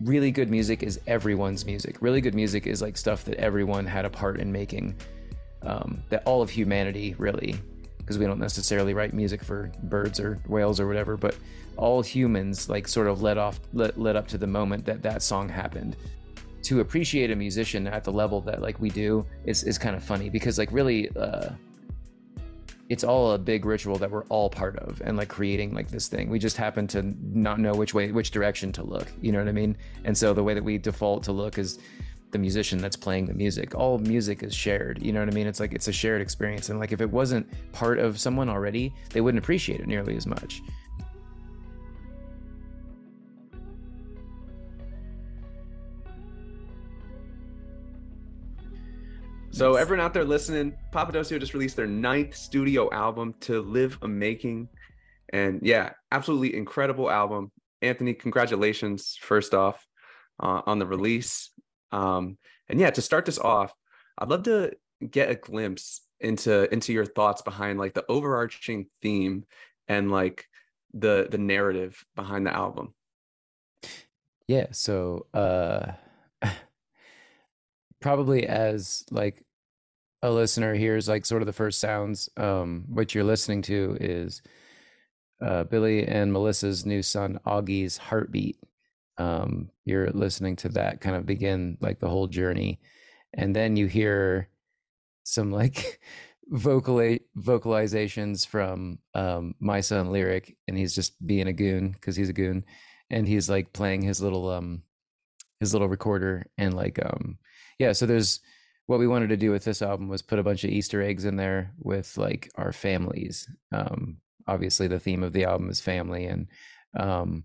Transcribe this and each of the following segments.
really good music is everyone's music. Really good music is like stuff that everyone had a part in making. Um, that all of humanity really, because we don't necessarily write music for birds or whales or whatever, but all humans like sort of led off, led, led up to the moment that that song happened. To appreciate a musician at the level that like we do is is kind of funny because like really. Uh, it's all a big ritual that we're all part of and like creating like this thing. We just happen to not know which way which direction to look you know what i mean? And so the way that we default to look is the musician that's playing the music. All music is shared you know what i mean? It's like it's a shared experience. And like if it wasn't part of someone already they wouldn't appreciate it nearly as much So everyone out there listening, Papadosio just released their ninth studio album, To Live a Making. And yeah, absolutely incredible album. Anthony, congratulations first off uh, on the release. Um, and yeah, to start this off, I'd love to get a glimpse into into your thoughts behind like the overarching theme and like the the narrative behind the album. Yeah, so uh probably as like a listener hears like sort of the first sounds, um, what you're listening to is uh, Billy and Melissa's new son Augie's heartbeat. Um, you're listening to that kind of begin like the whole journey, and then you hear some like vocal vocalizations from um, my son Lyric, and he's just being a goon because he's a goon, and he's like playing his little um his little recorder and like um yeah so there's what we wanted to do with this album was put a bunch of Easter eggs in there with like our families. Um, obviously, the theme of the album is family, and um,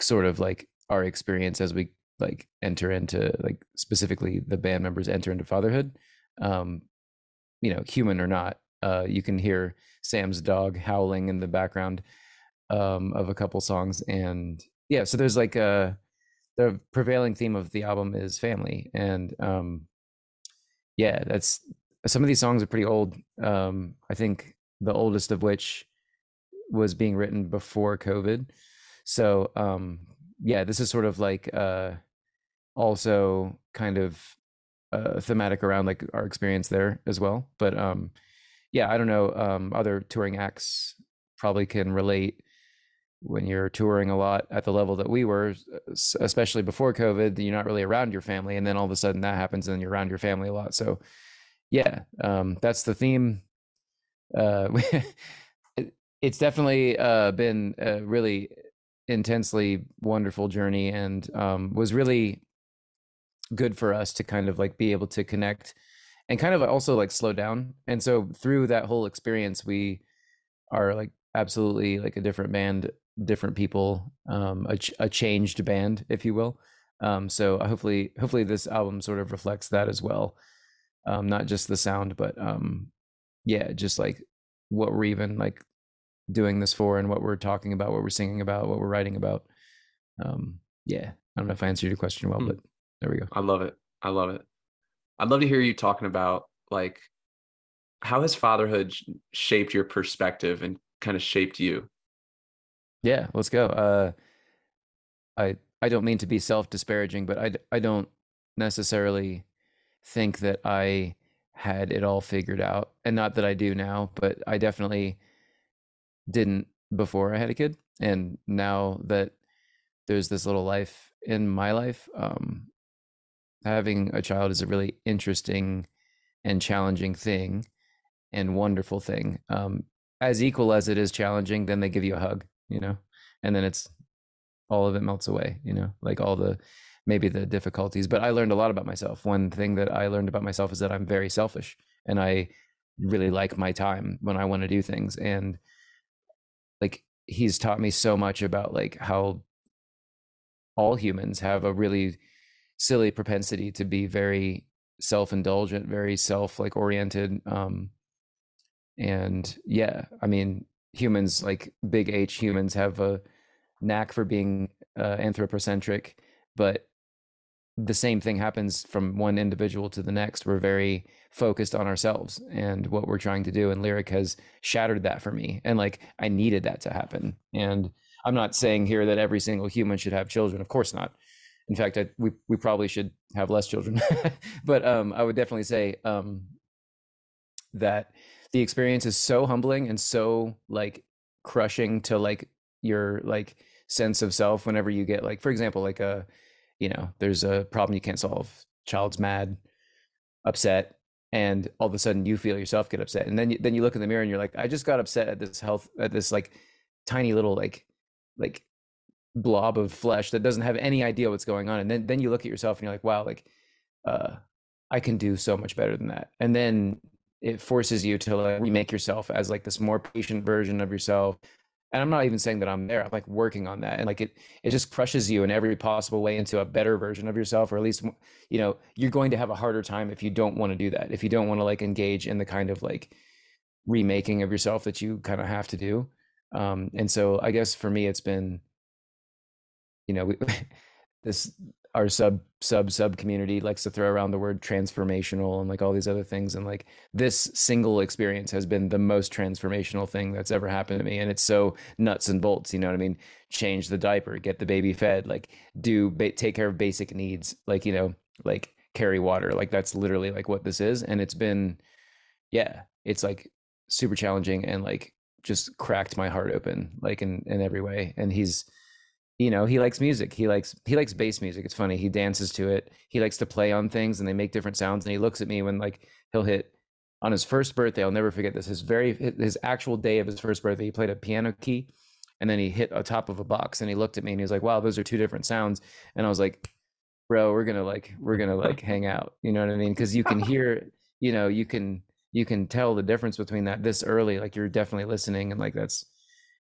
sort of like our experience as we like enter into like specifically the band members enter into fatherhood. Um, you know, human or not, uh, you can hear Sam's dog howling in the background um, of a couple songs, and yeah, so there's like a the prevailing theme of the album is family, and um, yeah, that's some of these songs are pretty old. Um, I think the oldest of which was being written before COVID. So um, yeah, this is sort of like uh, also kind of uh, thematic around like our experience there as well. But um, yeah, I don't know. Um, other touring acts probably can relate when you're touring a lot at the level that we were, especially before COVID, you're not really around your family. And then all of a sudden that happens and you're around your family a lot. So yeah, um, that's the theme. Uh, it, it's definitely uh, been a really intensely wonderful journey and um, was really good for us to kind of like be able to connect and kind of also like slow down. And so through that whole experience, we are like absolutely like a different band different people, um, a, a changed band, if you will. Um, so hopefully, hopefully this album sort of reflects that as well. Um, not just the sound, but um, yeah, just like what we're even like doing this for and what we're talking about, what we're singing about, what we're writing about. Um, yeah, I don't know if I answered your question well, mm. but there we go. I love it. I love it. I'd love to hear you talking about like how has fatherhood shaped your perspective and kind of shaped you yeah, let's go. Uh, I I don't mean to be self disparaging, but I I don't necessarily think that I had it all figured out, and not that I do now, but I definitely didn't before I had a kid, and now that there's this little life in my life, um, having a child is a really interesting and challenging thing and wonderful thing. Um, as equal as it is challenging, then they give you a hug you know, and then it's all of it melts away, you know, like all the maybe the difficulties. But I learned a lot about myself. One thing that I learned about myself is that I'm very selfish and I really like my time when I want to do things. And like he's taught me so much about like how all humans have a really silly propensity to be very self-indulgent, very self like oriented. Um and yeah, I mean, humans like big H humans have a knack for being uh, anthropocentric, but the same thing happens from one individual to the next. We're very focused on ourselves and what we're trying to do. And Lyric has shattered that for me. And like, I needed that to happen. And I'm not saying here that every single human should have children. Of course not. in fact, I, we we probably should have less children, but um, I would definitely say um, that the experience is so humbling and so like crushing to like your like sense of self whenever you get like for example like a you know there's a problem you can't solve child's mad upset and all of a sudden you feel yourself get upset and then you, then you look in the mirror and you're like i just got upset at this health at this like tiny little like like blob of flesh that doesn't have any idea what's going on and then then you look at yourself and you're like wow like uh i can do so much better than that and then it forces you to like remake yourself as like this more patient version of yourself. And i'm not even saying that i'm there i'm like working on that. And like it it just crushes you in every possible way into a better version of yourself or at least you know you're going to have a harder time if you don't want to do that if you don't want to like engage in the kind of like remaking of yourself that you kind of have to do. Um and so i guess for me it's been you know we, this our sub sub sub community likes to throw around the word transformational and like all these other things and like this single experience has been the most transformational thing that's ever happened to me and it's so nuts and bolts you know what i mean? Change the diaper get the baby fed like do ba- take care of basic needs like you know like carry water like that's literally like what this is and it's been yeah it's like super challenging and like just cracked my heart open like in in every way and he's you know he likes music. He likes he likes bass music. It's funny. He dances to it. He likes to play on things and they make different sounds. And he looks at me when like he'll hit on his first birthday. I'll never forget this. His very his actual day of his first birthday he played a piano key and then he hit a top of a box and he looked at me and he was like wow those are two different sounds. And i was like bro we're gonna like we're gonna like hang out. You know what i mean? Because you can hear you know you can you can tell the difference between that this early like you're definitely listening and like that's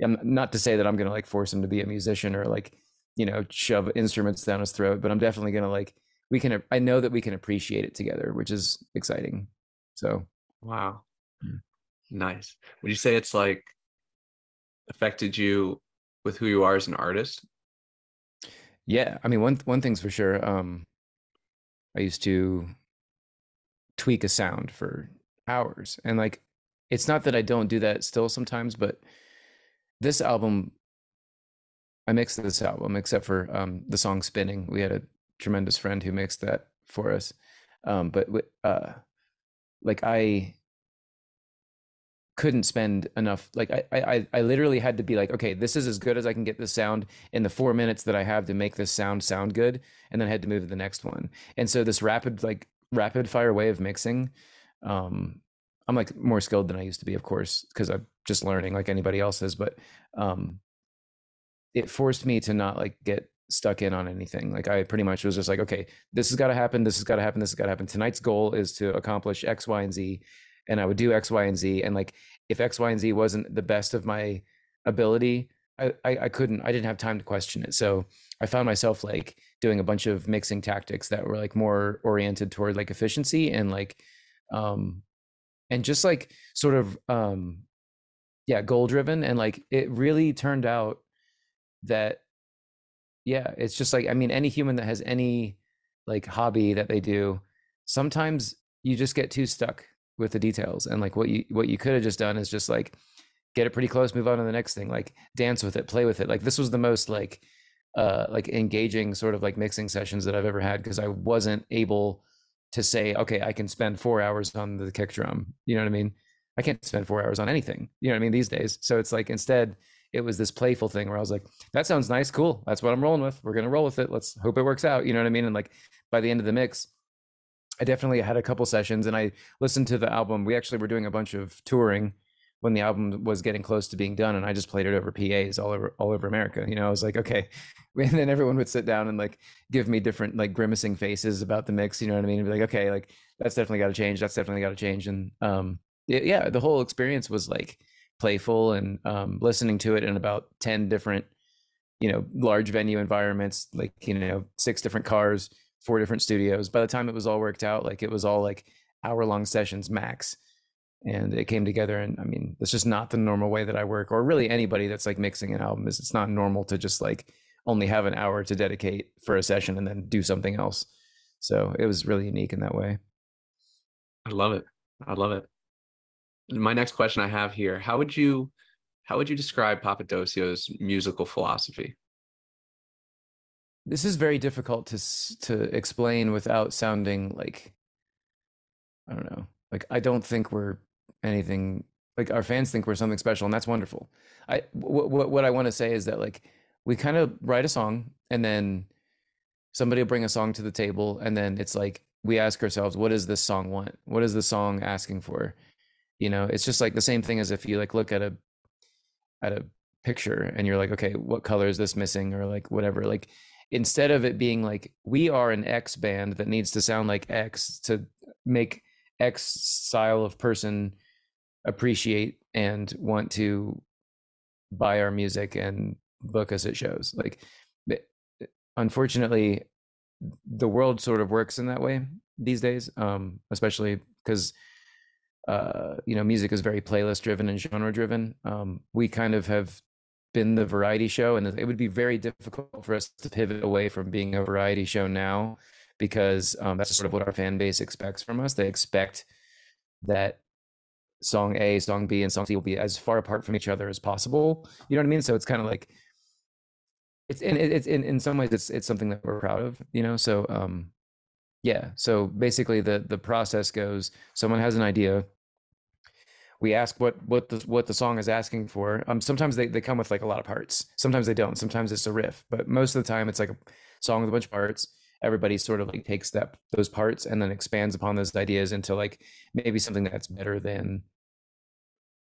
I'm not to say that I'm going to like force him to be a musician or like, you know, shove instruments down his throat, but I'm definitely going to like, we can, I know that we can appreciate it together, which is exciting. So, wow. Hmm. Nice. Would you say it's like affected you with who you are as an artist? Yeah. I mean, one, one thing's for sure. Um, I used to tweak a sound for hours and like, it's not that I don't do that still sometimes, but this album i mixed this album except for um, the song spinning. We had a tremendous friend who mixed that for us. Um, but uh, like i couldn't spend enough like I, I i literally had to be like okay this is as good as i can get this sound in the four minutes that i have to make this sound sound good and then I had to move to the next one. And so this rapid like rapid fire way of mixing um I'm like more skilled than I used to be, of course, because I'm just learning like anybody else is. But um, it forced me to not like get stuck in on anything. Like I pretty much was just like, okay, this has got to happen. This has got to happen. This has got to happen. Tonight's goal is to accomplish X, Y, and Z, and I would do X, Y, and Z. And like if X, Y, and Z wasn't the best of my ability, I, I, I couldn't. I didn't have time to question it. So I found myself like doing a bunch of mixing tactics that were like more oriented toward like efficiency and like um and just like sort of um yeah goal driven and like it really turned out that yeah it's just like i mean any human that has any like hobby that they do sometimes you just get too stuck with the details and like what you what you could have just done is just like get it pretty close move on to the next thing like dance with it play with it. Like this was the most like uh like engaging sort of like mixing sessions that i've ever had because i wasn't able to say, okay, I can spend four hours on the kick drum. You know what I mean? I can't spend four hours on anything. You know what I mean? These days. So it's like instead, it was this playful thing where I was like, that sounds nice, cool. That's what I'm rolling with. We're gonna roll with it. Let's hope it works out. You know what I mean? And like by the end of the mix, I definitely had a couple sessions and I listened to the album. We actually were doing a bunch of touring when the album was getting close to being done and I just played it over PAs all over all over America. You know, I was like, okay. And then everyone would sit down and like give me different like grimacing faces about the mix, you know what I mean? And be like, okay, like that's definitely got to change. That's definitely got to change. And um it, yeah, the whole experience was like playful and um listening to it in about 10 different you know, large venue environments, like, you know, six different cars, four different studios. By the time it was all worked out, like it was all like hour long sessions max and it came together and i mean it's just not the normal way that i work or really anybody that's like mixing an album is it's not normal to just like only have an hour to dedicate for a session and then do something else. So it was really unique in that way. I love it. I love it. My next question i have here how would you how would you describe Papadosio's musical philosophy? This is very difficult to to explain without sounding like I don't know. Like I don't think we're anything like our fans think we're something special and that's wonderful. I what what I want to say is that like we kind of write a song and then somebody will bring a song to the table and then it's like we ask ourselves what does this song want? What is the song asking for? You know, it's just like the same thing as if you like look at a at a picture and you're like okay, what color is this missing or like whatever like instead of it being like we are an X band that needs to sound like X to make X style of person appreciate and want to buy our music and book us at shows. Like, unfortunately, the world sort of works in that way these days, um, especially because uh, you know music is very playlist driven and genre driven. Um, we kind of have been the variety show, and it would be very difficult for us to pivot away from being a variety show now because um, that's sort of what our fan base expects from us. They expect that song A, song B, and song C will be as far apart from each other as possible. You know what I mean? So it's kind of like it's in it's in in some ways it's it's something that we're proud of. You know, so um, yeah. So basically, the the process goes: someone has an idea. We ask what what the what the song is asking for. Um, sometimes they, they come with like a lot of parts. Sometimes they don't. Sometimes it's a riff. But most of the time, it's like a song with a bunch of parts everybody sort of like takes that those parts and then expands upon those ideas into like maybe something that's better than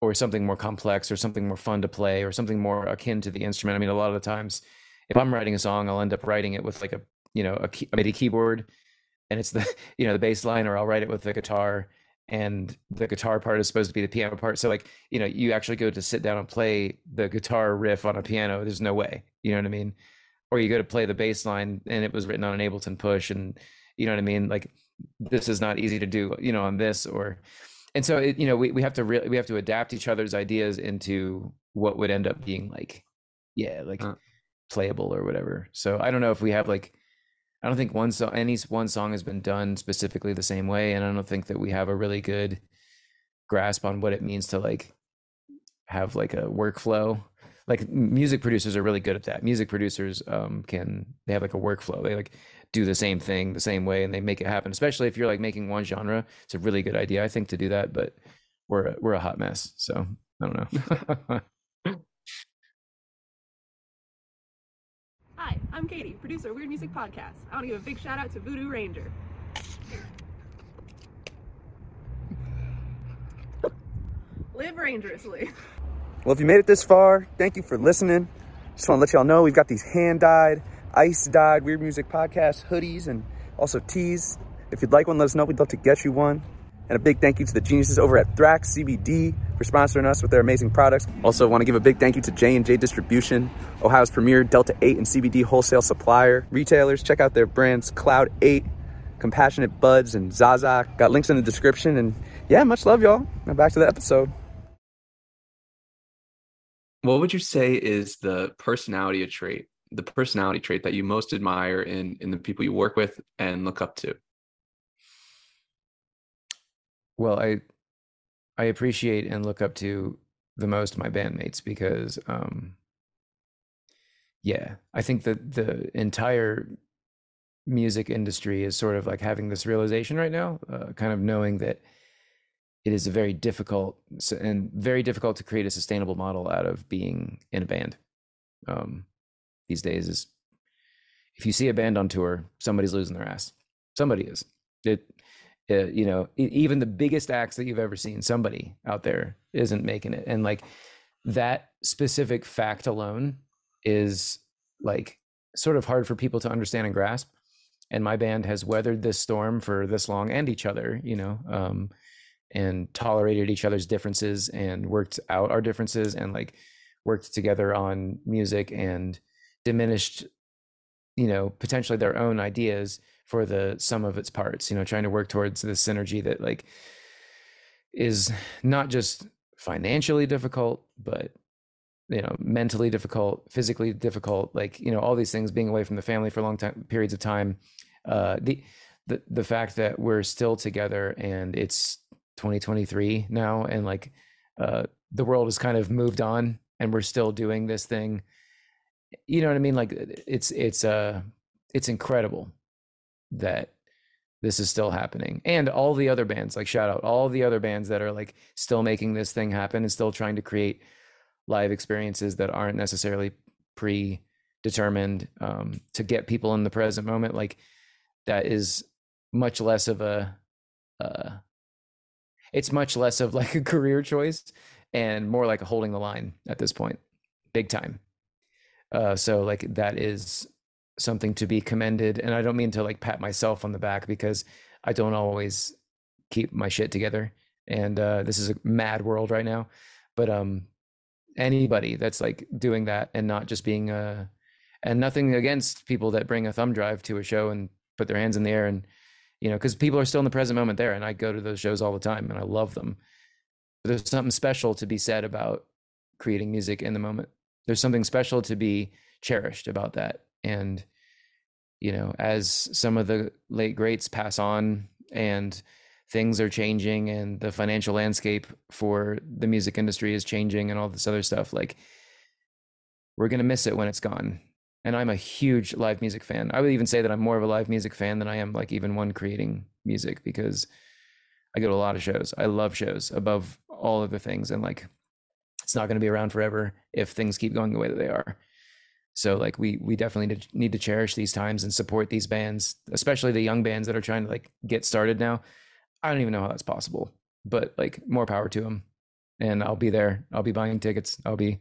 or something more complex or something more fun to play or something more akin to the instrument. I mean, a lot of the times if I'm writing a song, I'll end up writing it with like a, you know, a, key, a MIDI keyboard and it's the, you know, the bass line, or I'll write it with the guitar and the guitar part is supposed to be the piano part. So like, you know, you actually go to sit down and play the guitar riff on a piano. There's no way, you know what I mean? Or you go to play the bass line and it was written on an Ableton push and you know what I mean? Like this is not easy to do, you know, on this or and so it, you know, we, we have to really we have to adapt each other's ideas into what would end up being like, yeah, like uh. playable or whatever. So I don't know if we have like I don't think one song any one song has been done specifically the same way. And I don't think that we have a really good grasp on what it means to like have like a workflow like music producers are really good at that. Music producers um, can they have like a workflow. They like do the same thing the same way and they make it happen. Especially if you're like making one genre, it's a really good idea I think to do that. But we're we're a hot mess, so I don't know. Hi, I'm Katie, producer of Weird Music Podcast. I want to give a big shout out to Voodoo Ranger. Live dangerously. Well, if you made it this far, thank you for listening. Just want to let y'all know we've got these hand dyed, ice dyed Weird Music Podcast hoodies and also tees. If you'd like one, let us know. We'd love to get you one. And a big thank you to the geniuses over at Thrax CBD for sponsoring us with their amazing products. Also, want to give a big thank you to J&J Distribution, Ohio's premier Delta 8 and CBD wholesale supplier. Retailers, check out their brands Cloud 8, Compassionate Buds, and Zaza. Got links in the description. And yeah, much love, y'all. Now back to the episode what would you say is the personality trait the personality trait that you most admire in in the people you work with and look up to? Well i i appreciate and look up to the most my bandmates because um yeah i think that the entire music industry is sort of like having this realization right now uh, kind of knowing that it is a very difficult and very difficult to create a sustainable model out of being in a band. Um, these days is if you see a band on tour somebody's losing their ass. Somebody is. It uh, you know even the biggest acts that you've ever seen somebody out there isn't making it. And like that specific fact alone is like sort of hard for people to understand and grasp. And my band has weathered this storm for this long and each other you know um, and tolerated each other's differences and worked out our differences and like worked together on music and diminished you know potentially their own ideas for the sum of its parts you know trying to work towards this synergy that like is not just financially difficult but you know mentally difficult physically difficult like you know all these things being away from the family for long time periods of time uh the the the fact that we're still together and it's 2023 now and like uh the world has kind of moved on and we're still doing this thing. You know what i mean? Like it's it's uh it's incredible that this is still happening. And all the other bands like shout out all the other bands that are like still making this thing happen and still trying to create live experiences that aren't necessarily predetermined um, to get people in the present moment like that is much less of a uh, it's much less of like a career choice and more like a holding the line at this point big time. Uh, so like that is something to be commended and i don't mean to like pat myself on the back because i don't always keep my shit together and uh, this is a mad world right now but um anybody that's like doing that and not just being uh and nothing against people that bring a thumb drive to a show and put their hands in the air and you know because people are still in the present moment there and i go to those shows all the time and i love them. But there's something special to be said about creating music in the moment. There's something special to be cherished about that. And you know as some of the late greats pass on and things are changing and the financial landscape for the music industry is changing and all this other stuff like we're going to miss it when it's gone and i'm a huge live music fan. I would even say that i'm more of a live music fan than i am like even one creating music because i go to a lot of shows. I love shows above all other things and like it's not going to be around forever if things keep going the way that they are. So like we we definitely need to cherish these times and support these bands especially the young bands that are trying to like get started now. I don't even know how that's possible but like more power to them and i'll be there. I'll be buying tickets. I'll be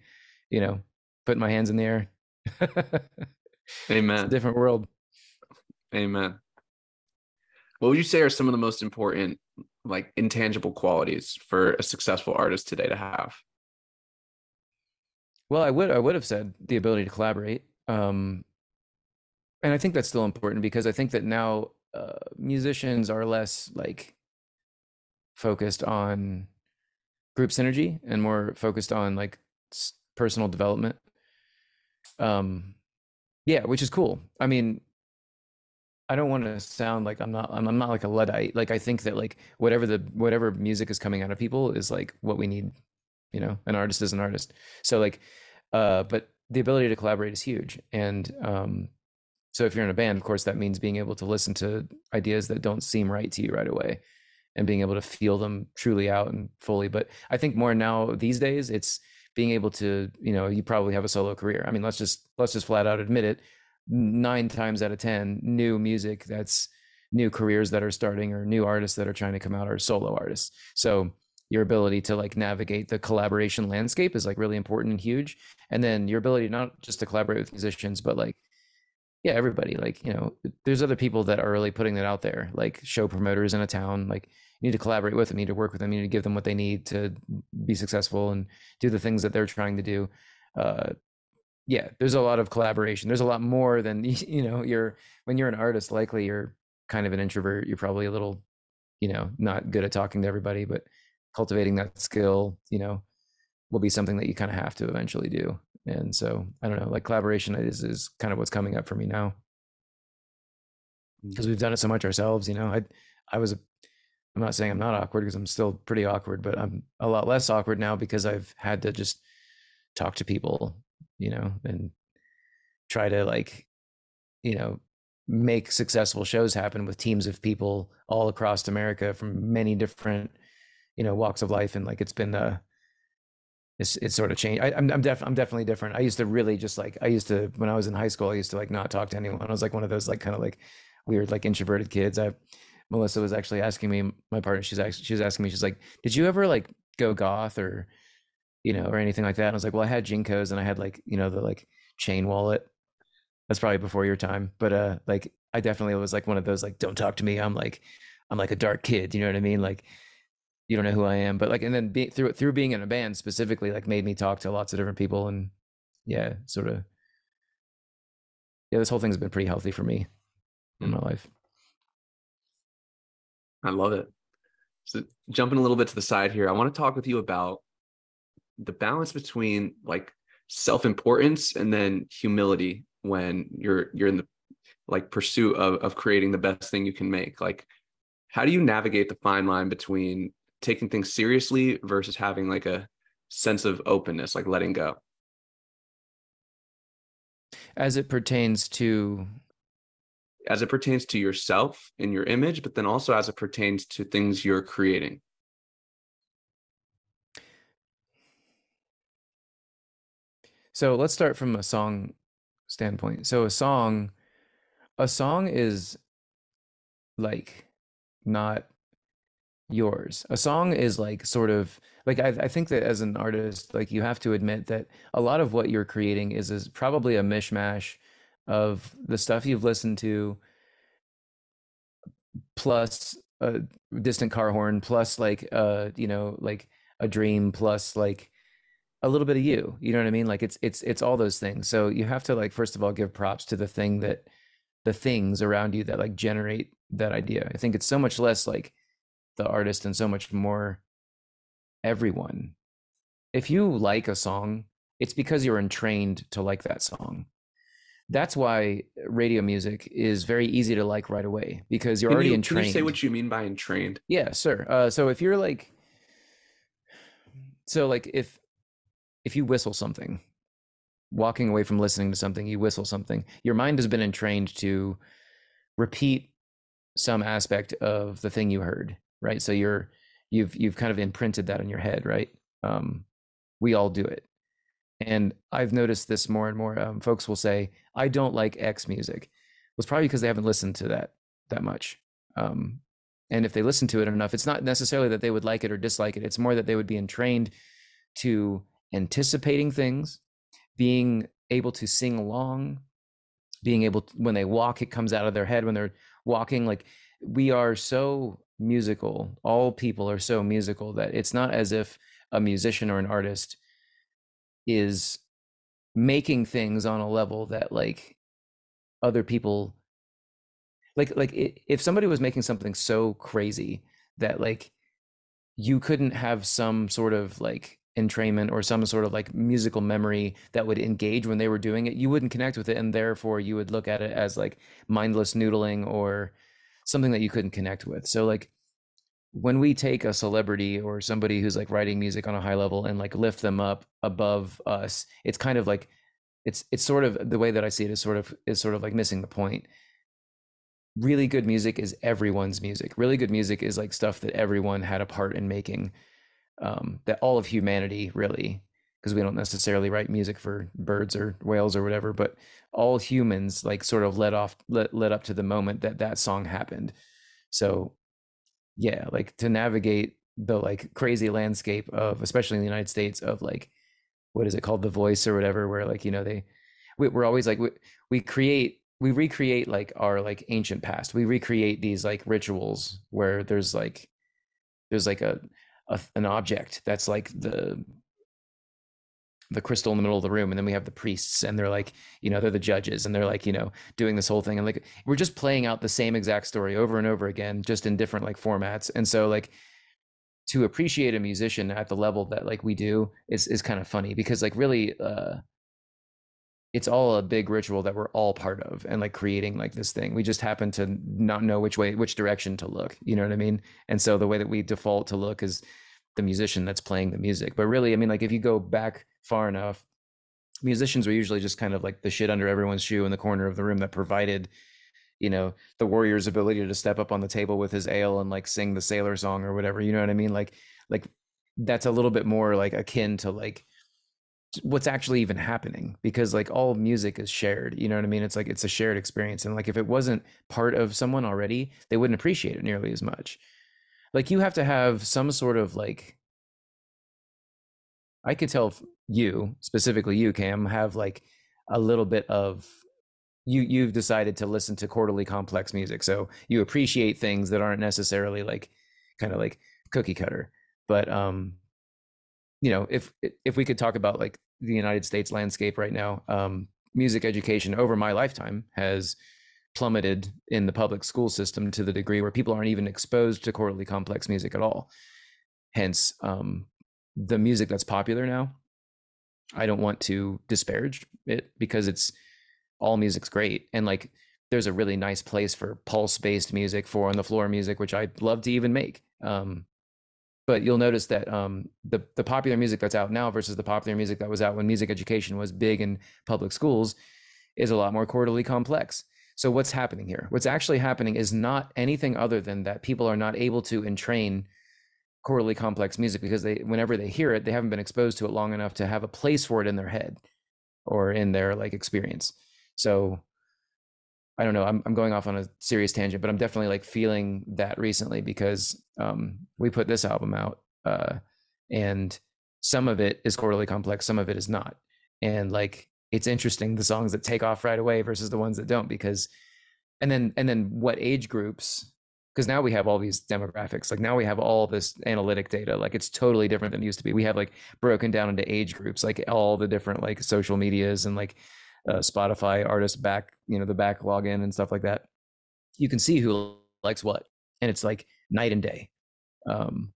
you know putting my hands in the air amen. different world. Amen. What would you say are some of the most important like intangible qualities for a successful artist today to have? Well, I would I would have said the ability to collaborate, um, and I think that's still important because I think that now uh, musicians are less like focused on group synergy and more focused on like personal development. Um, yeah, which is cool. I mean, I don't want to sound like I'm not I'm, not like a luddite. Like I think that like whatever the whatever music is coming out of people is like what we need you know an artist is an artist so like uh but the ability to collaborate is huge and um so if you're in a band of course that means being able to listen to ideas that don't seem right to you right away and being able to feel them truly out and fully but i think more now these days it's being able to you know you probably have a solo career. I mean let's just let's just flat out admit it. Nine times out of ten new music that's new careers that are starting or new artists that are trying to come out are solo artists. So your ability to like navigate the collaboration landscape is like really important and huge. And then your ability not just to collaborate with musicians but like yeah everybody like you know there's other people that are really putting that out there like show promoters in a town like you need to collaborate with them you need to work with them you need to give them what they need to be successful and do the things that they're trying to do uh yeah there's a lot of collaboration there's a lot more than you know you're when you're an artist likely you're kind of an introvert you're probably a little you know not good at talking to everybody but cultivating that skill, you know, will be something that you kind of have to eventually do. And so I don't know, like collaboration is is kind of what's coming up for me now. Because mm. we've done it so much ourselves, you know. I I was I'm not saying I'm not awkward because I'm still pretty awkward, but I'm a lot less awkward now because I've had to just talk to people, you know, and try to like, you know, make successful shows happen with teams of people all across America from many different you know walks of life and like it's been uh it's it's sort of changed. I, am I'm def I'm definitely different. I used to really just like I used to when I was in high school. I used to like not talk to anyone. I was like one of those like kind of like weird like introverted kids. I Melissa was actually asking me my partner. She's actually she was asking me. She's like, did you ever like go goth or you know or anything like that? And I was like, well, I had JNCOs and I had like you know the like chain wallet. That's probably before your time, but uh like I definitely was like one of those like don't talk to me. I'm like I'm like a dark kid. You know what I mean? Like you don't know who I am, but like, and then be, through through being in a band specifically, like, made me talk to lots of different people, and yeah, sort of, yeah, this whole thing's been pretty healthy for me in my life. I love it. So jumping a little bit to the side here, I want to talk with you about the balance between like self-importance and then humility when you're you're in the like pursuit of of creating the best thing you can make. Like, how do you navigate the fine line between taking things seriously versus having like a sense of openness, like letting go? As it pertains to as it pertains to yourself and your image, but then also as it pertains to things you're creating? So let's start from a song standpoint. So a song, a song is like not yours. A song is like sort of like I, I think that as an artist, like you have to admit that a lot of what you're creating is is probably a mishmash of the stuff you've listened to plus a distant car horn plus like uh you know like a dream plus like a little bit of you you know what i mean? Like it's it's it's all those things. So you have to like first of all give props to the thing that the things around you that like generate that idea. I think it's so much less like the artist and so much more everyone. If you like a song it's because you're entrained to like that song that's why radio music is very easy to like right away because you're Can already you, entrained Can you say what you mean by entrained? yeah, sure. Uh, so if you're like, so like if if you whistle something, walking away from listening to something, you whistle something, your mind has been entrained to repeat some aspect of the thing you heard, right? So you're you've you've kind of imprinted that in your head, right? Um, we all do it, and I've noticed this more and more. Um, folks will say, "I don't like X music." Well, it's probably because they haven't listened to that that much. Um, and if they listen to it enough, it's not necessarily that they would like it or dislike it. It's more that they would be entrained to anticipating things, being able to sing along, being able to, when they walk, it comes out of their head when they're walking. Like we are so musical. All people are so musical that it's not as if a musician or an artist is making things on a level that like other people like like if somebody was making something so crazy that like you couldn't have some sort of like entrainment or some sort of like musical memory that would engage when they were doing it you wouldn't connect with it and therefore you would look at it as like mindless noodling or something that you couldn't connect with. So like when we take a celebrity or somebody who's like writing music on a high level and like lift them up above us it's kind of like it's it's sort of the way that i see it is sort of is sort of like missing the point really good music is everyone's music. Really good music is like stuff that everyone had a part in making. Um, that all of humanity really, because we don't necessarily write music for birds or whales or whatever, but all humans like sort of led off, led, led up to the moment that that song happened. So, yeah, like to navigate the like crazy landscape of, especially in the United States, of like, what is it called, The Voice or whatever, where like you know they, we, we're always like we, we create we recreate like our like ancient past. We recreate these like rituals where there's like there's like a, a an object that's like the the crystal in the middle of the room and then we have the priests and they're like you know they're the judges and they're like you know doing this whole thing and like we're just playing out the same exact story over and over again just in different like formats and so like to appreciate a musician at the level that like we do is is kind of funny because like really uh it's all a big ritual that we're all part of and like creating like this thing. We just happen to not know which way which direction to look you know what i mean? And so the way that we default to look is the musician that's playing the music but really i mean like if you go back far enough. Musicians were usually just kind of like the shit under everyone's shoe in the corner of the room that provided you know the warrior's ability to step up on the table with his ale and like sing the sailor song or whatever you know what i mean? Like like that's a little bit more like akin to like what's actually even happening because like all music is shared you know what i mean? It's like it's a shared experience and like if it wasn't part of someone already they wouldn't appreciate it nearly as much. Like you have to have some sort of like i could tell you specifically you cam have like a little bit of you you've decided to listen to chordally complex music so you appreciate things that aren't necessarily like kind of like cookie cutter but um you know if if we could talk about like the united states landscape right now um music education over my lifetime has plummeted in the public school system to the degree where people aren't even exposed to chordally complex music at all. Hence um the music that's popular now i don't want to disparage it because it's all music's great and like there's a really nice place for pulse based music for on the floor music which i'd love to even make um but you'll notice that um, the the popular music that's out now versus the popular music that was out when music education was big in public schools is a lot more chordally complex. so what's happening here what's actually happening is not anything other than that people are not able to entrain chordally complex music because they whenever they hear it they haven't been exposed to it long enough to have a place for it in their head or in their like experience. So i don't know i'm, I'm going off on a serious tangent but i'm definitely like feeling that recently because um, we put this album out uh, and some of it is chordally complex some of it is not. And like it's interesting the songs that take off right away versus the ones that don't because and then and then what age groups because now we have all these demographics like now we have all this analytic data like it's totally different than it used to be. We have like broken down into age groups like all the different like social medias and like uh, spotify artist back you know the back login and stuff like that. You can see who likes what and it's like night and day. Um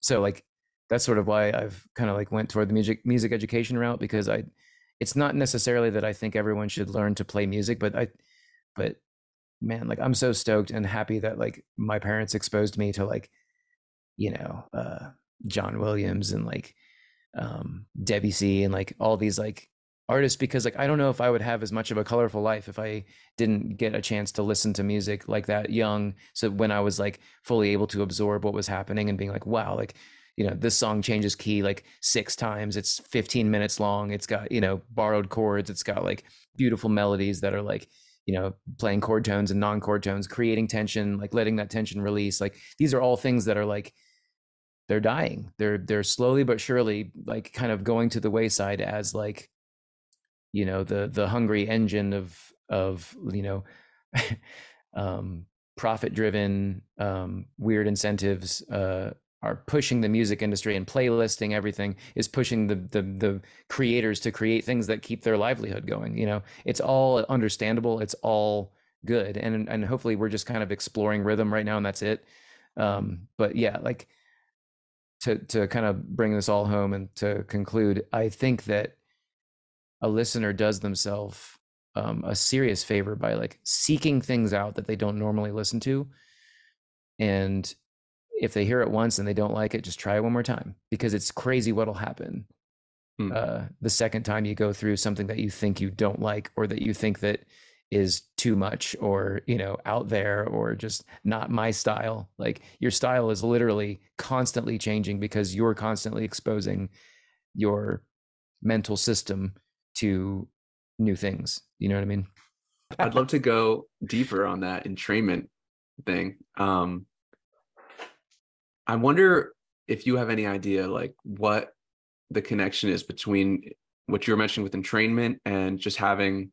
so like that's sort of why i've kind of like went toward the music music education route because i it's not necessarily that i think everyone should learn to play music but i but man, like I'm so stoked and happy that like my parents exposed me to like, you know, uh, John Williams and like um, Debussy and like all these like artists because like I don't know if I would have as much of a colorful life if I didn't get a chance to listen to music like that young. So when I was like fully able to absorb what was happening and being like, wow, like you know this song changes key like six times. It's 15 minutes long. It's got you know borrowed chords. It's got like beautiful melodies that are like you know playing chord tones and non-chord tones creating tension like letting that tension release. Like these are all things that are like they're dying. They're they're slowly but surely like kind of going to the wayside as like you know the the hungry engine of of you know um profit driven um weird incentives uh are pushing the music industry and playlisting everything is pushing the, the the creators to create things that keep their livelihood going you know? It's all understandable. It's all good. And and hopefully we're just kind of exploring rhythm right now and that's it. Um but yeah like to to kind of bring this all home and to conclude i think that a listener does themselves um, a serious favor by like seeking things out that they don't normally listen to and if they hear it once and they don't like it, just try it one more time because it's crazy what'll happen. Hmm. Uh, the second time you go through something that you think you don't like or that you think that is too much or you know out there or just not my style like your style is literally constantly changing because you're constantly exposing your mental system to new things you know what i mean i'd love to go deeper on that entrainment thing um I wonder if you have any idea like what the connection is between what you were mentioning with entrainment and just having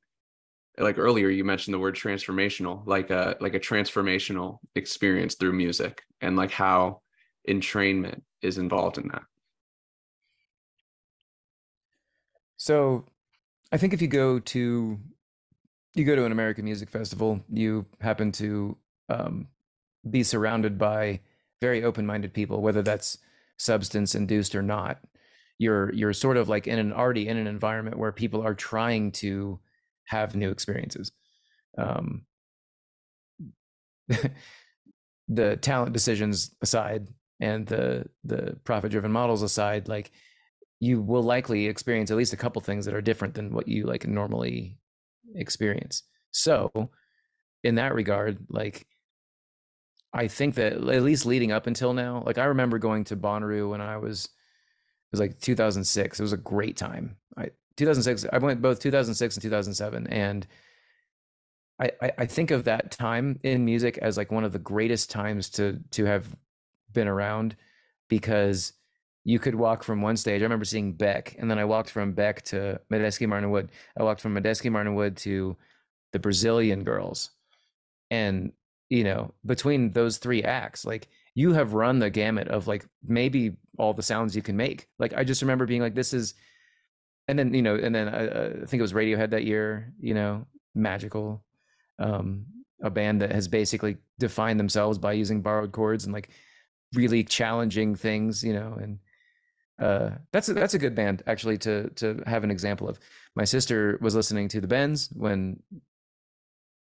like earlier you mentioned the word transformational like a like a transformational experience through music and like how entrainment is involved in that. So i think if you go to you go to an american music festival you happen to um, be surrounded by very open-minded people whether that's substance induced or not. You're you're sort of like in an already in an environment where people are trying to have new experiences. Um the talent decisions aside and the the profit driven models aside like you will likely experience at least a couple things that are different than what you like normally experience. So in that regard like I think that at least leading up until now, like I remember going to Bonnaroo when I was it was like 2006. It was a great time. I 2006. I went both 2006 and 2007, and I, I I think of that time in music as like one of the greatest times to to have been around because you could walk from one stage. I remember seeing Beck, and then I walked from Beck to Medeski Martin Wood. I walked from Medeski Martin Wood to the Brazilian girls, and you know, between those three acts, like you have run the gamut of like maybe all the sounds you can make. Like I just remember being like, this is, and then you know, and then I, uh, I think it was Radiohead that year. You know, magical, um, a band that has basically defined themselves by using borrowed chords and like really challenging things. You know, and uh, that's a, that's a good band actually to to have an example of. My sister was listening to the Bends when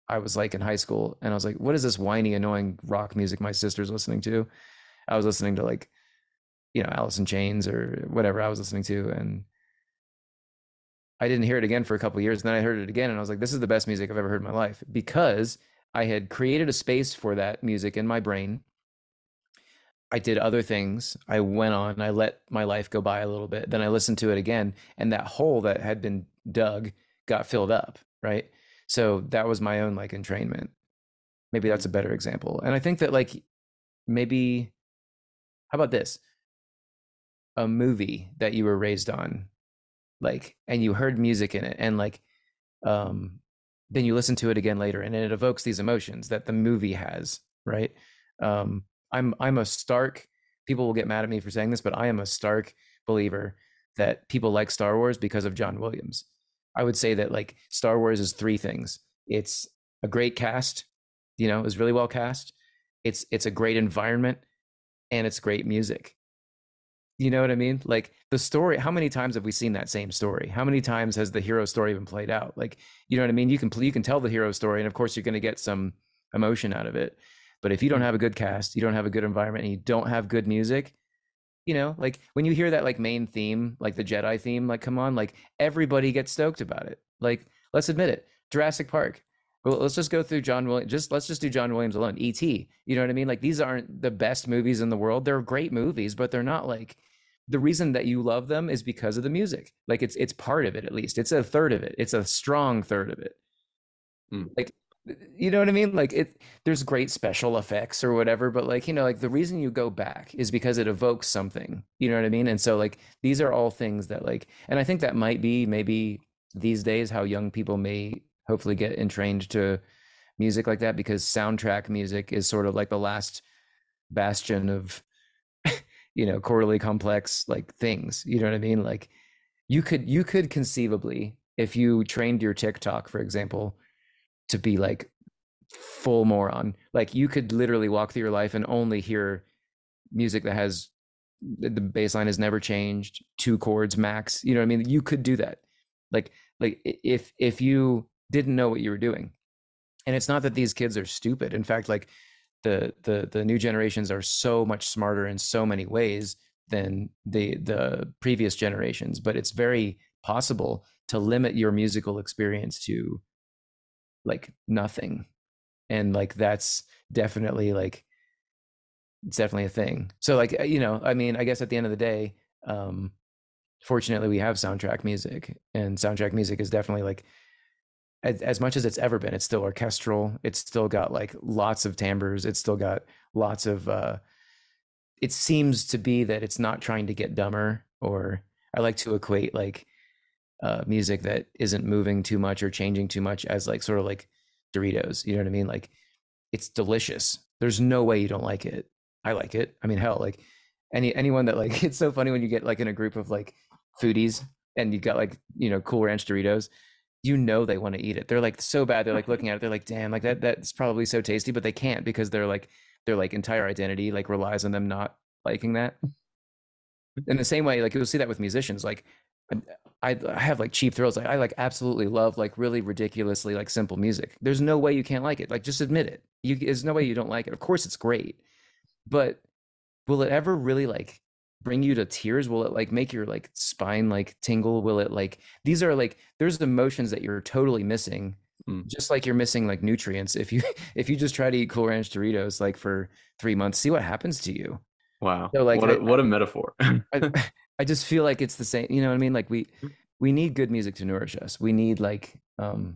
I was like in high school and I was like, what is this whiny, annoying rock music my sister's listening to? I was listening to like, you know, Alice in Chains or whatever I was listening to. And I didn't hear it again for a couple years. And then I heard it again and I was like, this is the best music I've ever heard in my life because I had created a space for that music in my brain. I did other things. I went on, I let my life go by a little bit. Then I listened to it again and that hole that had been dug got filled up, right? So that was my own like entrainment. Maybe that's a better example. And I think that like maybe how about this? A movie that you were raised on like and you heard music in it and like um then you listen to it again later and it evokes these emotions that the movie has right um i'm i'm a stark people will get mad at me for saying this but i am a stark believer that people like star wars because of john williams i would say that like star wars is three things it's a great cast you know is really well cast it's it's a great environment and it's great music you know what I mean? Like the story, how many times have we seen that same story? How many times has the hero story been played out? Like, you know what I mean? You can you can tell the hero story and of course you're going to get some emotion out of it. But if you don't mm. have a good cast, you don't have a good environment and you don't have good music, you know, like when you hear that like main theme, like the Jedi theme, like come on, like everybody gets stoked about it. Like let's admit it. Jurassic Park. Well, let's just go through John Williams. Just let's just do John Williams alone. E.T. You know what I mean? Like these aren't the best movies in the world. They're great movies, but they're not like the reason that you love them is because of the music. Like it's it's part of it at least. It's a third of it. It's a strong third of it. Mm. Like you know what I mean? Like it there's great special effects or whatever, but like, you know, like the reason you go back is because it evokes something. You know what I mean? And so like these are all things that like and I think that might be maybe these days how young people may hopefully get entrained to music like that because soundtrack music is sort of like the last bastion of you know chordally complex like things you know what i mean like you could you could conceivably if you trained your tiktok for example to be like full moron. Like you could literally walk through your life and only hear music that has the bass line has never changed two chords max you know what i mean? You could do that. Like like if if you didn't know what you were doing and it's not that these kids are stupid. In fact like the the the new generations are so much smarter in so many ways than the the previous generations but it's very possible to limit your musical experience to like nothing and like that's definitely like it's definitely a thing so like you know i mean i guess at the end of the day um fortunately we have soundtrack music and soundtrack music is definitely like as, as much as it's ever been. It's still orchestral. It's still got like lots of timbres. It's still got lots of. uh It seems to be that it's not trying to get dumber. Or I like to equate like uh, music that isn't moving too much or changing too much as like sort of like Doritos. You know what I mean? Like it's delicious. There's no way you don't like it. I like it. I mean, hell, like any anyone that like it's so funny when you get like in a group of like foodies and you got like you know cool ranch Doritos you know they want to eat it. They're like so bad. They're like looking at it. They're like, damn, like that that's probably so tasty, but they can't because they're like their like entire identity like relies on them not liking that. In the same way, like you'll see that with musicians. Like I, I have like cheap thrills. Like I like absolutely love like really ridiculously like simple music. There's no way you can't like it. Like just admit it. You there's no way you don't like it. Of course it's great, but will it ever really like bring you to tears will it like make your like spine like tingle will it like these are like there's emotions that you're totally missing mm. just like you're missing like nutrients if you if you just try to eat cool ranch doritos like for three months see what happens to you wow so like what a, I, what a metaphor I, I just feel like it's the same you know what i mean like we we need good music to nourish us we need like um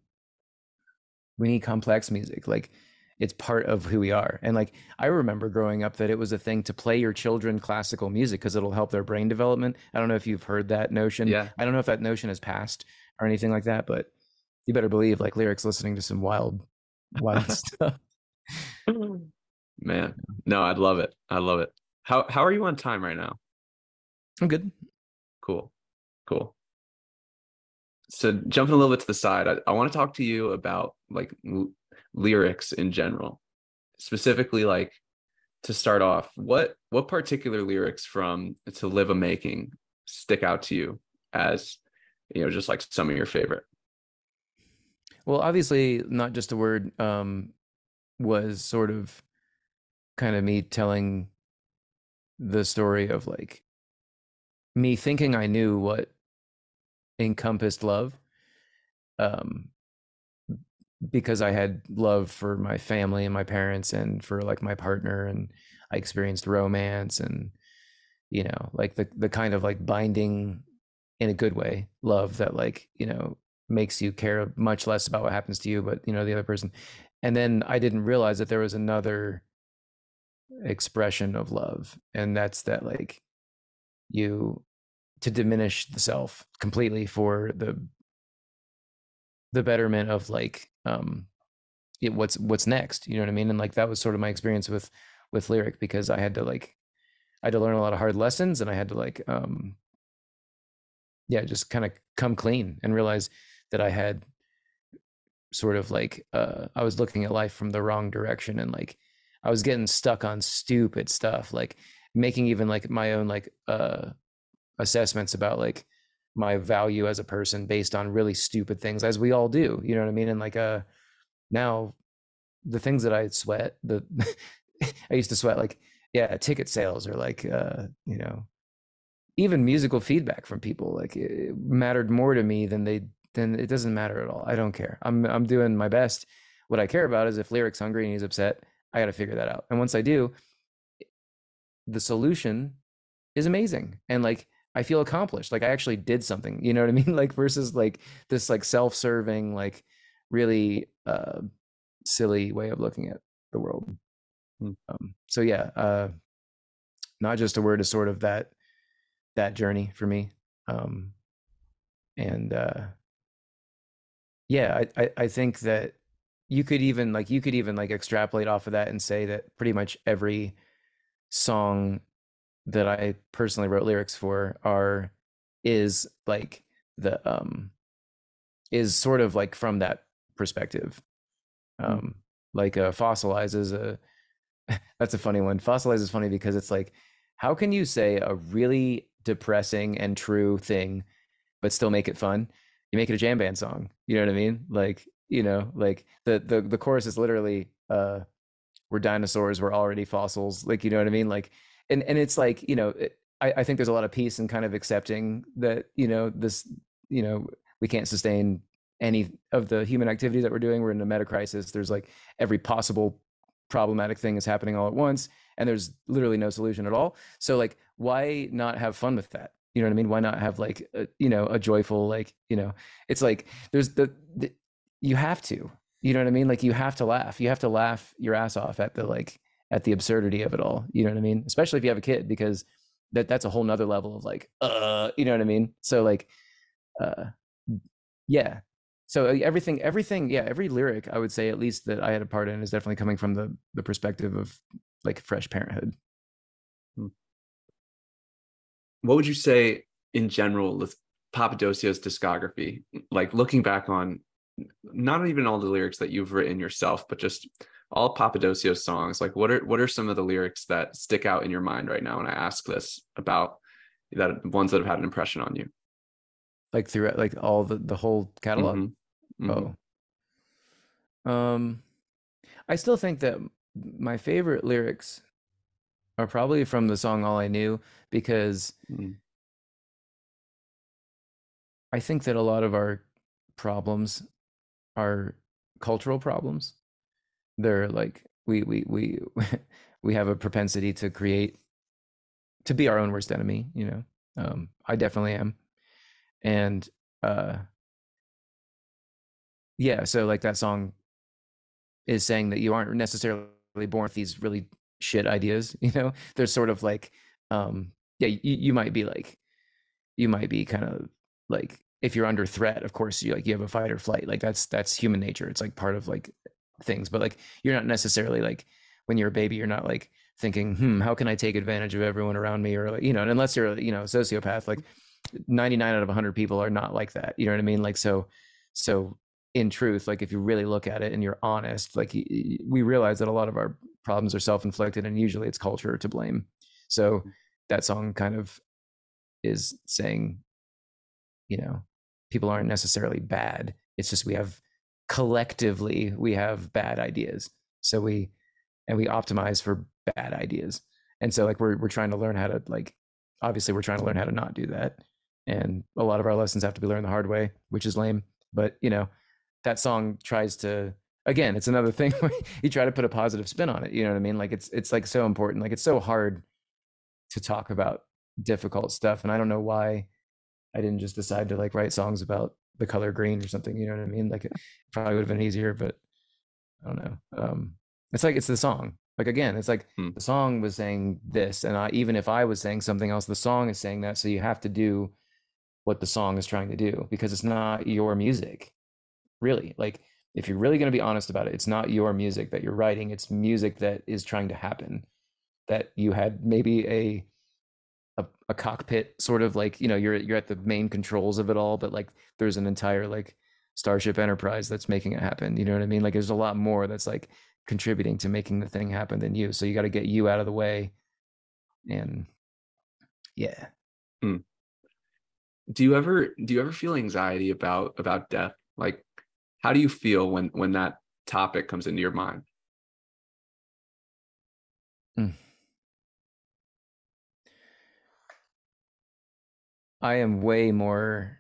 we need complex music like it's part of who we are. And like I remember growing up that it was a thing to play your children classical music because it'll help their brain development. I don't know if you've heard that notion. Yeah. I don't know if that notion has passed or anything like that, but you better believe like Lyric's listening to some wild, wild stuff. Man, no, I'd love it. I love it. How how are you on time right now? I'm good. Cool, cool. So jumping a little bit to the side, I, I want to talk to you about like lyrics in general specifically like to start off what what particular lyrics from to live a making stick out to you as you know just like some of your favorite well obviously not just a word um was sort of kind of me telling the story of like me thinking i knew what encompassed love. Um, because I had love for my family and my parents and for like my partner and I experienced romance and you know like the the kind of like binding in a good way love that like you know makes you care much less about what happens to you but you know the other person and then I didn't realize that there was another expression of love and that's that like you to diminish the self completely for the the betterment of like um it, what's what's next you know what i mean? And like that was sort of my experience with with lyric because i had to like i had to learn a lot of hard lessons and i had to like um yeah just kind of come clean and realize that i had sort of like uh i was looking at life from the wrong direction and like i was getting stuck on stupid stuff like making even like my own like uh assessments about like my value as a person based on really stupid things as we all do you know what i mean? And like uh now the things that i sweat the i used to sweat like yeah ticket sales or like uh you know even musical feedback from people like it mattered more to me than they then it doesn't matter at all. I don't care. I'm i'm doing my best. What i care about is if lyric's hungry and he's upset i got to figure that out. And once i do the solution is amazing. And like I feel accomplished. Like I actually did something. You know what I mean? Like versus like this like self-serving, like really uh silly way of looking at the world. Hmm. Um, so yeah, uh not just a word is sort of that that journey for me. Um and uh yeah, I, I I think that you could even like you could even like extrapolate off of that and say that pretty much every song that I personally wrote lyrics for are is like the um is sort of like from that perspective. Um mm. like uh fossilize is a that's a funny one. Fossilize is funny because it's like how can you say a really depressing and true thing but still make it fun? You make it a jam band song. You know what I mean? Like, you know, like the the the chorus is literally uh we're dinosaurs, we're already fossils. Like, you know what I mean? Like and and it's like you know I, I think there's a lot of peace in kind of accepting that you know this you know we can't sustain any of the human activities that we're doing. We're in a meta crisis. There's like every possible problematic thing is happening all at once and there's literally no solution at all. So like why not have fun with that? You know what i mean? Why not have like a, you know a joyful like you know it's like there's the, the you have to. You know what i mean? Like you have to laugh. You have to laugh your ass off at the like at the absurdity of it all. You know what I mean? Especially if you have a kid, because that that's a whole nother level of like, uh, you know what I mean? So like, uh, yeah. So uh, everything, everything, yeah, every lyric I would say at least that I had a part in is definitely coming from the the perspective of like fresh parenthood. Hmm. What would you say in general with Papadosio's discography? Like looking back on not even all the lyrics that you've written yourself, but just all Papadosio songs. Like, what are what are some of the lyrics that stick out in your mind right now when I ask this about that ones that have had an impression on you? Like throughout, like all the the whole catalog. Mm-hmm. Mm-hmm. Oh, um, I still think that my favorite lyrics are probably from the song "All I Knew" because mm. I think that a lot of our problems are cultural problems they're like we we we we have a propensity to create to be our own worst enemy you know? Um i definitely am. And uh yeah so like that song is saying that you aren't necessarily born with these really shit ideas you know? There's sort of like um yeah you, you might be like you might be kind of like if you're under threat of course you like you have a fight or flight like that's that's human nature. It's like part of like things but like you're not necessarily like when you're a baby you're not like thinking hmm how can i take advantage of everyone around me? or like you know unless you're you know a sociopath like 99 out of 100 people are not like that you know what i mean? Like so so in truth like if you really look at it and you're honest like we realize that a lot of our problems are self-inflicted and usually it's culture to blame. So that song kind of is saying you know people aren't necessarily bad it's just we have collectively we have bad ideas so we and we optimize for bad ideas and so like we're we're trying to learn how to like obviously we're trying to learn how to not do that and a lot of our lessons have to be learned the hard way, which is lame. But you know, that song tries to again, it's another thing you try to put a positive spin on it. You know what I mean? Like it's it's like so important. Like it's so hard to talk about difficult stuff, and I don't know why I didn't just decide to like write songs about the color green or something. You know what I mean? Like it probably would have been easier, but I don't know. Um, it's like it's the song. Like again, it's like Hmm. the song was saying this, and I, even if I was saying something else, the song is saying that. So you have to do what the song is trying to do because it's not your music, really. Like if you're really going to be honest about it, it's not your music that you're writing. It's music that is trying to happen. That you had maybe a a, cockpit sort of like you know you're you're at the main controls of it all, but like there's an entire like Starship Enterprise that's making it happen. You know what I mean? Like there's a lot more that's like contributing to making the thing happen than you. So you got to get you out of the way. And yeah. Hmm. do you ever do you ever feel anxiety about about death like how do you feel when when that topic comes into your mind hmm. I am way more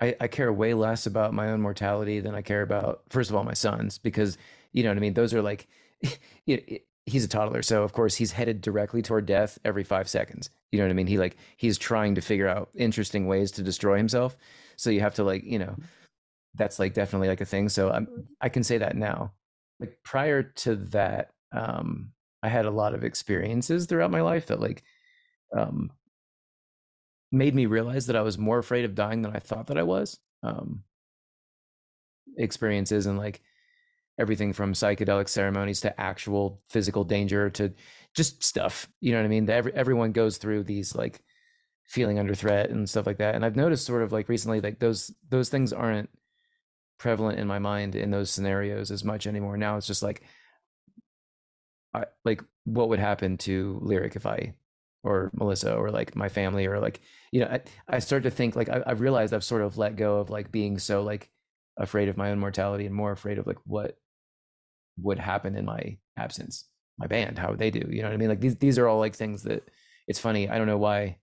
I, I care way less about my own mortality than I care about first of all my son's because you know what I mean? Those are like you know, he's a toddler so of course he's headed directly toward death every 5 seconds. You know what I mean? He like he's trying to figure out interesting ways to destroy himself. So you have to like you know that's like definitely like a thing. So I'm I can say that now. Like prior to that um I had a lot of experiences throughout my life that like um made me realize that I was more afraid of dying than I thought that I was. Um, experiences and like everything from psychedelic ceremonies to actual physical danger to just stuff. You know what I mean? Every, everyone goes through these like feeling under threat and stuff like that. And I've noticed sort of like recently, like those those things aren't prevalent in my mind in those scenarios as much anymore. Now it's just like, I like what would happen to Lyric if I or Melissa or like my family or like you know I, I start to think like I, I've realized I've sort of let go of like being so like afraid of my own mortality and more afraid of like what would happen in my absence my band how would they do you know what I mean? Like these these are all like things that it's funny I don't know why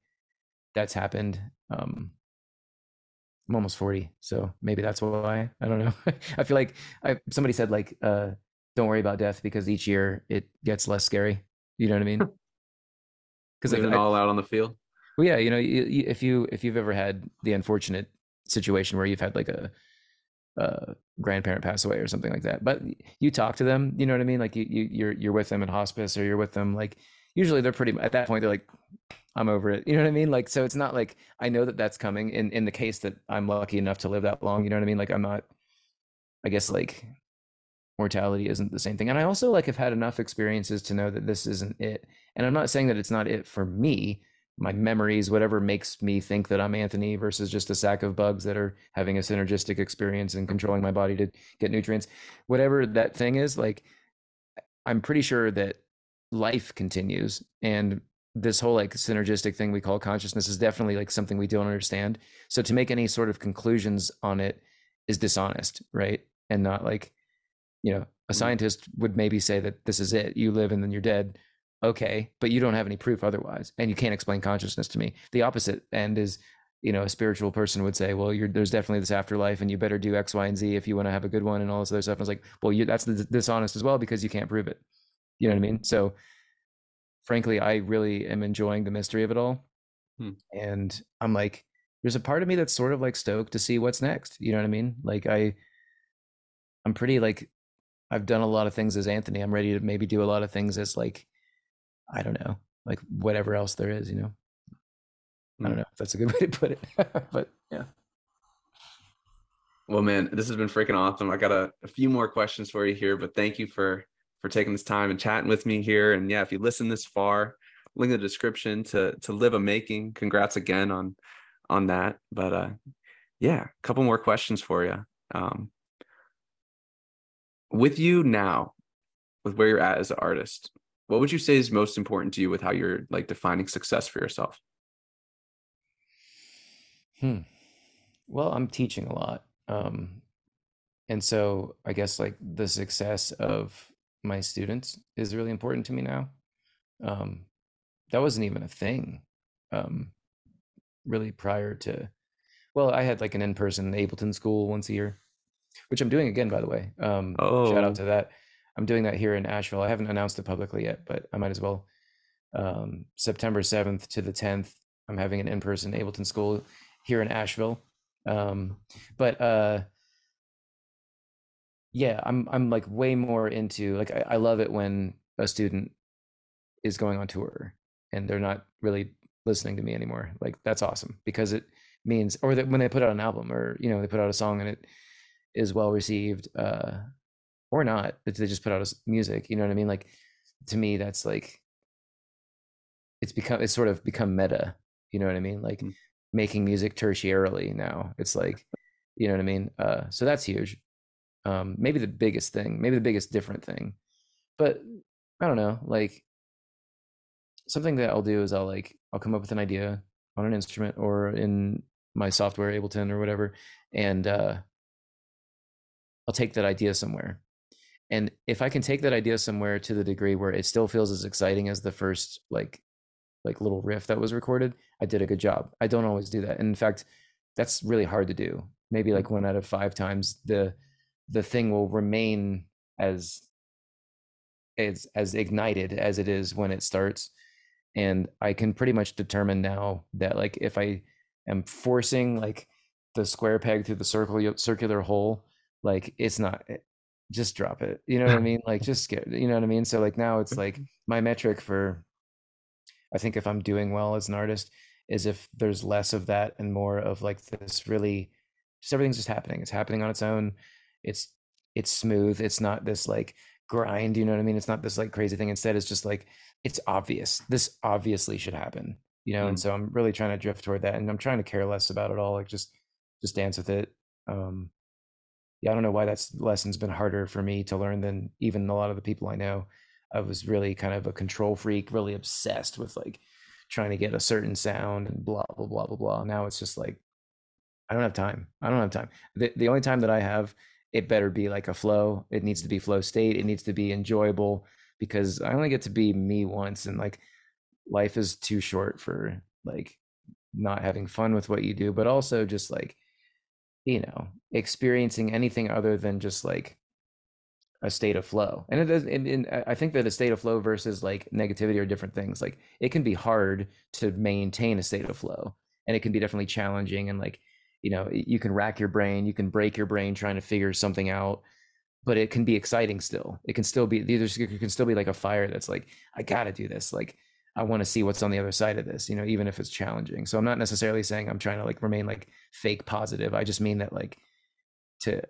that's happened um I'm almost 40 so maybe that's why I don't know. I feel like I somebody said like uh don't worry about death because each year it gets less scary you know what I mean because leaving it all out on the field well, yeah, you know, you, you, if you if you've ever had the unfortunate situation where you've had like a, a grandparent pass away or something like that, but you talk to them, you know what I mean? Like you, you you're you're with them in hospice or you're with them like usually they're pretty at that point they're like I'm over it. You know what I mean? Like so it's not like I know that that's coming in in the case that I'm lucky enough to live that long, you know what I mean? Like I'm not I guess like mortality isn't the same thing. And I also like have had enough experiences to know that this isn't it. And I'm not saying that it's not it for me my memories, whatever makes me think that I'm Anthony versus just a sack of bugs that are having a synergistic experience and controlling my body to get nutrients, whatever that thing is, like I'm pretty sure that life continues. And this whole like synergistic thing we call consciousness is definitely like something we don't understand. So to make any sort of conclusions on it is dishonest, right? And not like, you know, a scientist would maybe say that this is it. You live and then you're dead okay but you don't have any proof otherwise and you can't explain consciousness to me. The opposite end is you know a spiritual person would say well you're there's definitely this afterlife and you better do x y and z if you want to have a good one and all this other stuff. And it's like well you that's dishonest as well because you can't prove it. You know what i mean? So frankly i really am enjoying the mystery of it all Hmm. and i'm like there's a part of me that's sort of like stoked to see what's next you know what i mean? Like i i'm pretty like i've done a lot of things as anthony i'm ready to maybe do a lot of things as like I don't know, like whatever else there is, you know. I don't Mm. know if that's a good way to put it, but yeah. well man this has been freaking awesome i got a, a few more questions for you here but thank you for for taking this time and chatting with me here and yeah if you listen this far link in the description to to live a making congrats again on on that but uh yeah a couple more questions for you um with you now with where you're at as an artist what would you say is most important to you with how you're like defining success for yourself Hmm. Well, I'm teaching a lot. Um, and so I guess like the success of my students is really important to me now. Um, that wasn't even a thing um, really prior to well i had like an in-person ableton school once a year which i'm doing again by the way um shout Oh. out to that. I'm doing that here in asheville. I haven't announced it publicly yet but i might as well. Um september 7th to the 10th i'm having an in-person ableton school here in asheville. Um but uh yeah i'm i'm like way more into like I, I love it when a student is going on tour and they're not really listening to me anymore. Like that's awesome because it means or that when they put out an album or you know they put out a song and it is well received uh or not that they just put out music you know what i mean? Like to me that's like it's become it's sort of become meta you know what i mean? Like Mm. making music tertiarily now it's like you know what i mean? Uh so that's huge. Um maybe the biggest thing maybe the biggest different thing but i don't know like something that i'll do is i'll like i'll come up with an idea on an instrument or in my software ableton or whatever and uh i'll take that idea somewhere. And if i can take that idea somewhere to the degree where it still feels as exciting as the first like like little riff that was recorded i did a good job. I don't always do that. And in fact that's really hard to do. Maybe like one out of five times the the thing will remain as as as ignited as it is when it starts. And i can pretty much determine now that like if i am forcing like the square peg through the circle circular hole like it's not just drop it you know what i mean? Like just get you know what i mean? So like now it's like my metric for i think if i'm doing well as an artist is if there's less of that and more of like this really just everything's just happening it's happening on its own it's it's smooth it's not this like grind you know what i mean? It's not this like crazy thing instead it's just like it's obvious this obviously should happen you know? And Mm. so i'm really trying to drift toward that and i'm trying to care less about it all like just just dance with it um yeah i don't know why that's lesson's been harder for me to learn than even a lot of the people i know. I was really kind of a control freak really obsessed with like trying to get a certain sound and blah blah blah blah blah. Now it's just like i don't have time. I don't have time. The, the only time that i have it better be like a flow. It needs to be flow state. It needs to be enjoyable because i only get to be me once and like life is too short for like not having fun with what you do but also just like you know experiencing anything other than just like a state of flow. And it does and, and I- think that a state of flow versus like negativity are different things like it can be hard to maintain a state of flow and it can be definitely challenging and like you know you can rack your brain you can break your brain trying to figure something out but it can be exciting still. It can still be there's it can still be like a fire that's like i gotta do this like i want to see what's on the other side of this you know even if it's challenging so i'm not necessarily saying i'm trying to like remain like fake positive i just mean that like to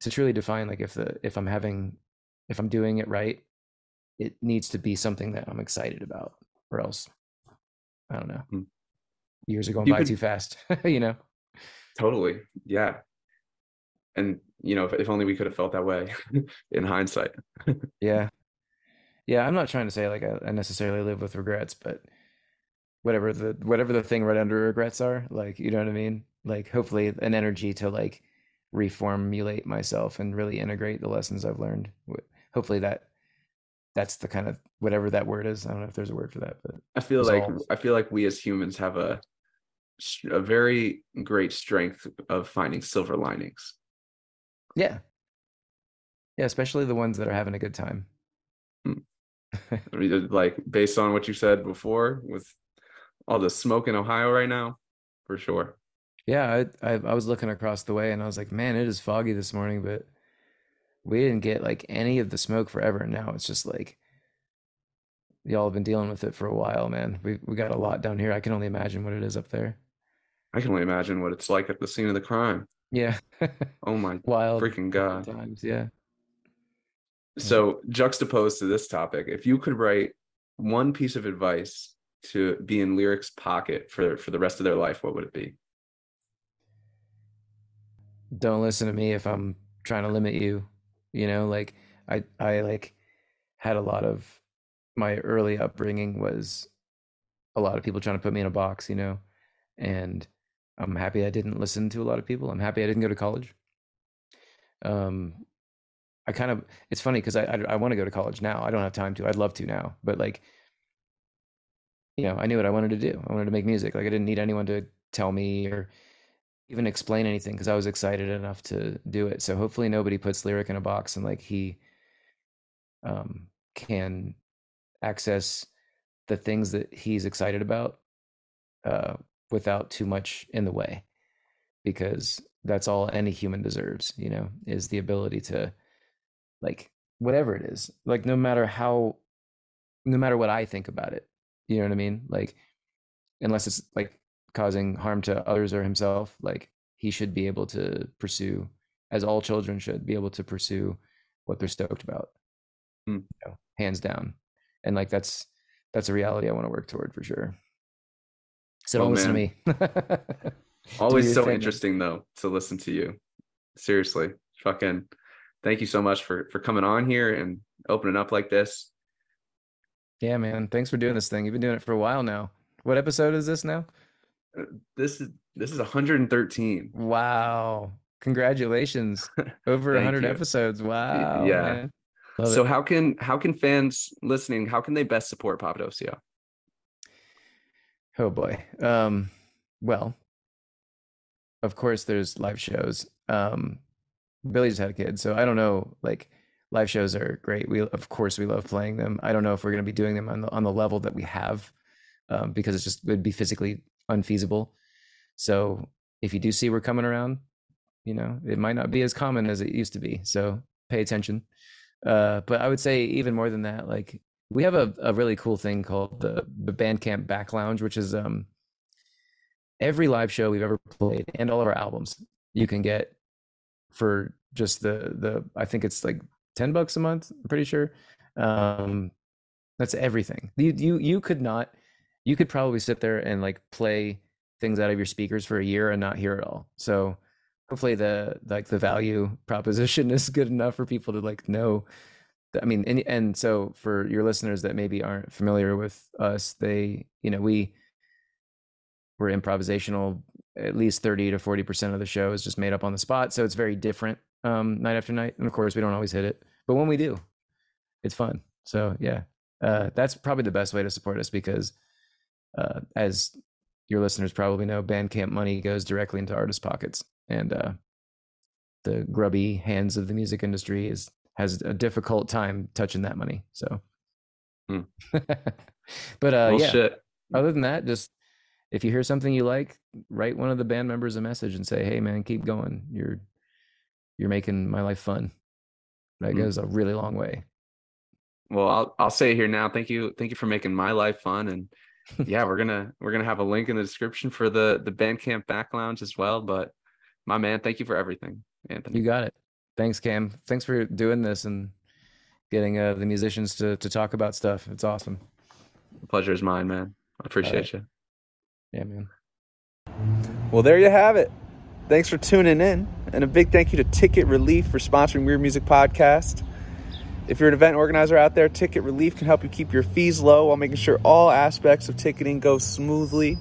to truly define like if the if i'm having if i'm doing it right it needs to be something that i'm excited about or else i don't know Hmm. years are going You by could- too fast you know Totally. Yeah. And you know, if, if only we could have felt that way in hindsight. Yeah. Yeah, I'm not trying to say like I, I necessarily live with regrets, but whatever the whatever the thing right under regrets are, like you know what I mean? Like hopefully an energy to like reformulate myself and really integrate the lessons I've learned. Hopefully that that's the kind of whatever that word is. I don't know if there's a word for that, but I feel like Resolve. I feel like we as humans have a a very great strength of finding silver linings. yeah. Yeah, especially the ones that are having a good time. I mean, like based on what you said before, with all the smoke in Ohio right now, for sure. Yeah, I, I I was looking across the way and I was like, man, it is foggy this morning, but we didn't get like any of the smoke forever. Now it's just like y'all have been dealing with it for a while, man. We we got a lot down here. I can only imagine what it is up there. I can only imagine what it's like at the scene of the crime. Yeah. Oh my Wild freaking god! times, yeah. So juxtaposed to this topic, if you could write one piece of advice to be in Lyric's pocket for for the rest of their life, what would it be? Don't listen to me if I'm trying to limit you. You know, like I I like had a lot of my early upbringing was a lot of people trying to put me in a box, you know. And I'm happy I didn't listen to a lot of people. I'm happy I didn't go to college. Um I kind of it's funny because I I, I want to go to college now. I don't have time to. I'd love to now, but like you know, I knew what I wanted to do. I wanted to make music. Like I didn't need anyone to tell me or even explain anything because I was excited enough to do it. So hopefully nobody puts lyric in a box and like he um can access the things that he's excited about uh without too much in the way because that's all any human deserves, you know, is the ability to like whatever it is. Like no matter how no matter what I think about it. You know what I mean? Like unless it's like causing harm to others or himself, like he should be able to pursue as all children should be able to pursue what they're stoked about. Hmm. You know, hands down. And like that's that's a reality I want to work toward for sure. So Oh, don't listen man. to me. Always so thing, interesting though to listen to you. Seriously, fucking. Thank you so much for for coming on here and opening up like this. Yeah, man. Thanks for doing this thing. You've been doing it for a while now. What episode is this now? This is this is 113. Wow. Congratulations. Over 100 you. episodes. Wow. yeah. so it. how can how can fans listening how can they best support Papadosio? Oh boy. Um well, of course there's live shows. Um Billy just had a kid, so I don't know like live shows are great. We of course we love playing them. I don't know if we're going to be doing them on the on the level that we have um because it's just would be physically unfeasible. So if you do see we're coming around, you know, it might not be as common as it used to be. So pay attention. Uh but I would say even more than that, like we have a, a really cool thing called the the Bandcamp Back Lounge, which is um every live show we've ever played and all of our albums you can get for just the the I think it's like 10 bucks a month, I'm pretty sure. Um that's everything. You you you could not you could probably sit there and like play things out of your speakers for a year and not hear it all. So hopefully the like the value proposition is good enough for people to like know I mean, and and so for your listeners that maybe aren't familiar with us, they, you know, we we're improvisational. At least thirty to forty percent of the show is just made up on the spot, so it's very different um, night after night. And of course, we don't always hit it, but when we do, it's fun. So yeah, uh, that's probably the best way to support us because, uh, as your listeners probably know, Bandcamp money goes directly into artists' pockets, and uh, the grubby hands of the music industry is has a difficult time touching that money. So, Hmm. but uh, well yeah. shit. Other than that, just if you hear something you like, write one of the band members a message and say, "Hey, man, keep going. You're you're making my life fun." That Hmm. goes a really long way. Well, I'll I'll say it here now. Thank you, thank you for making my life fun. And yeah, we're gonna we're gonna have a link in the description for the the Bandcamp back lounge as well. But my man, thank you for everything, Anthony. You got it. Thanks, Cam. Thanks for doing this and getting uh, the musicians to to talk about stuff. It's awesome. The pleasure is mine, man. I appreciate you. Yeah, man. Well, there you have it. Thanks for tuning in, and a big thank you to Ticket Releaf for sponsoring Weird Music Podcast. If you're an event organizer out there, Ticket Releaf can help you keep your fees low while making sure all aspects of ticketing go smoothly.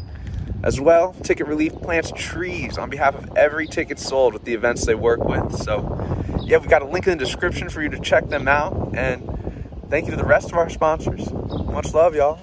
As well, Ticket Releaf plants trees on behalf of every ticket sold with the events they work with. So, yeah, we've got a link in the description for you to check them out. And thank you to the rest of our sponsors. Much love, y'all.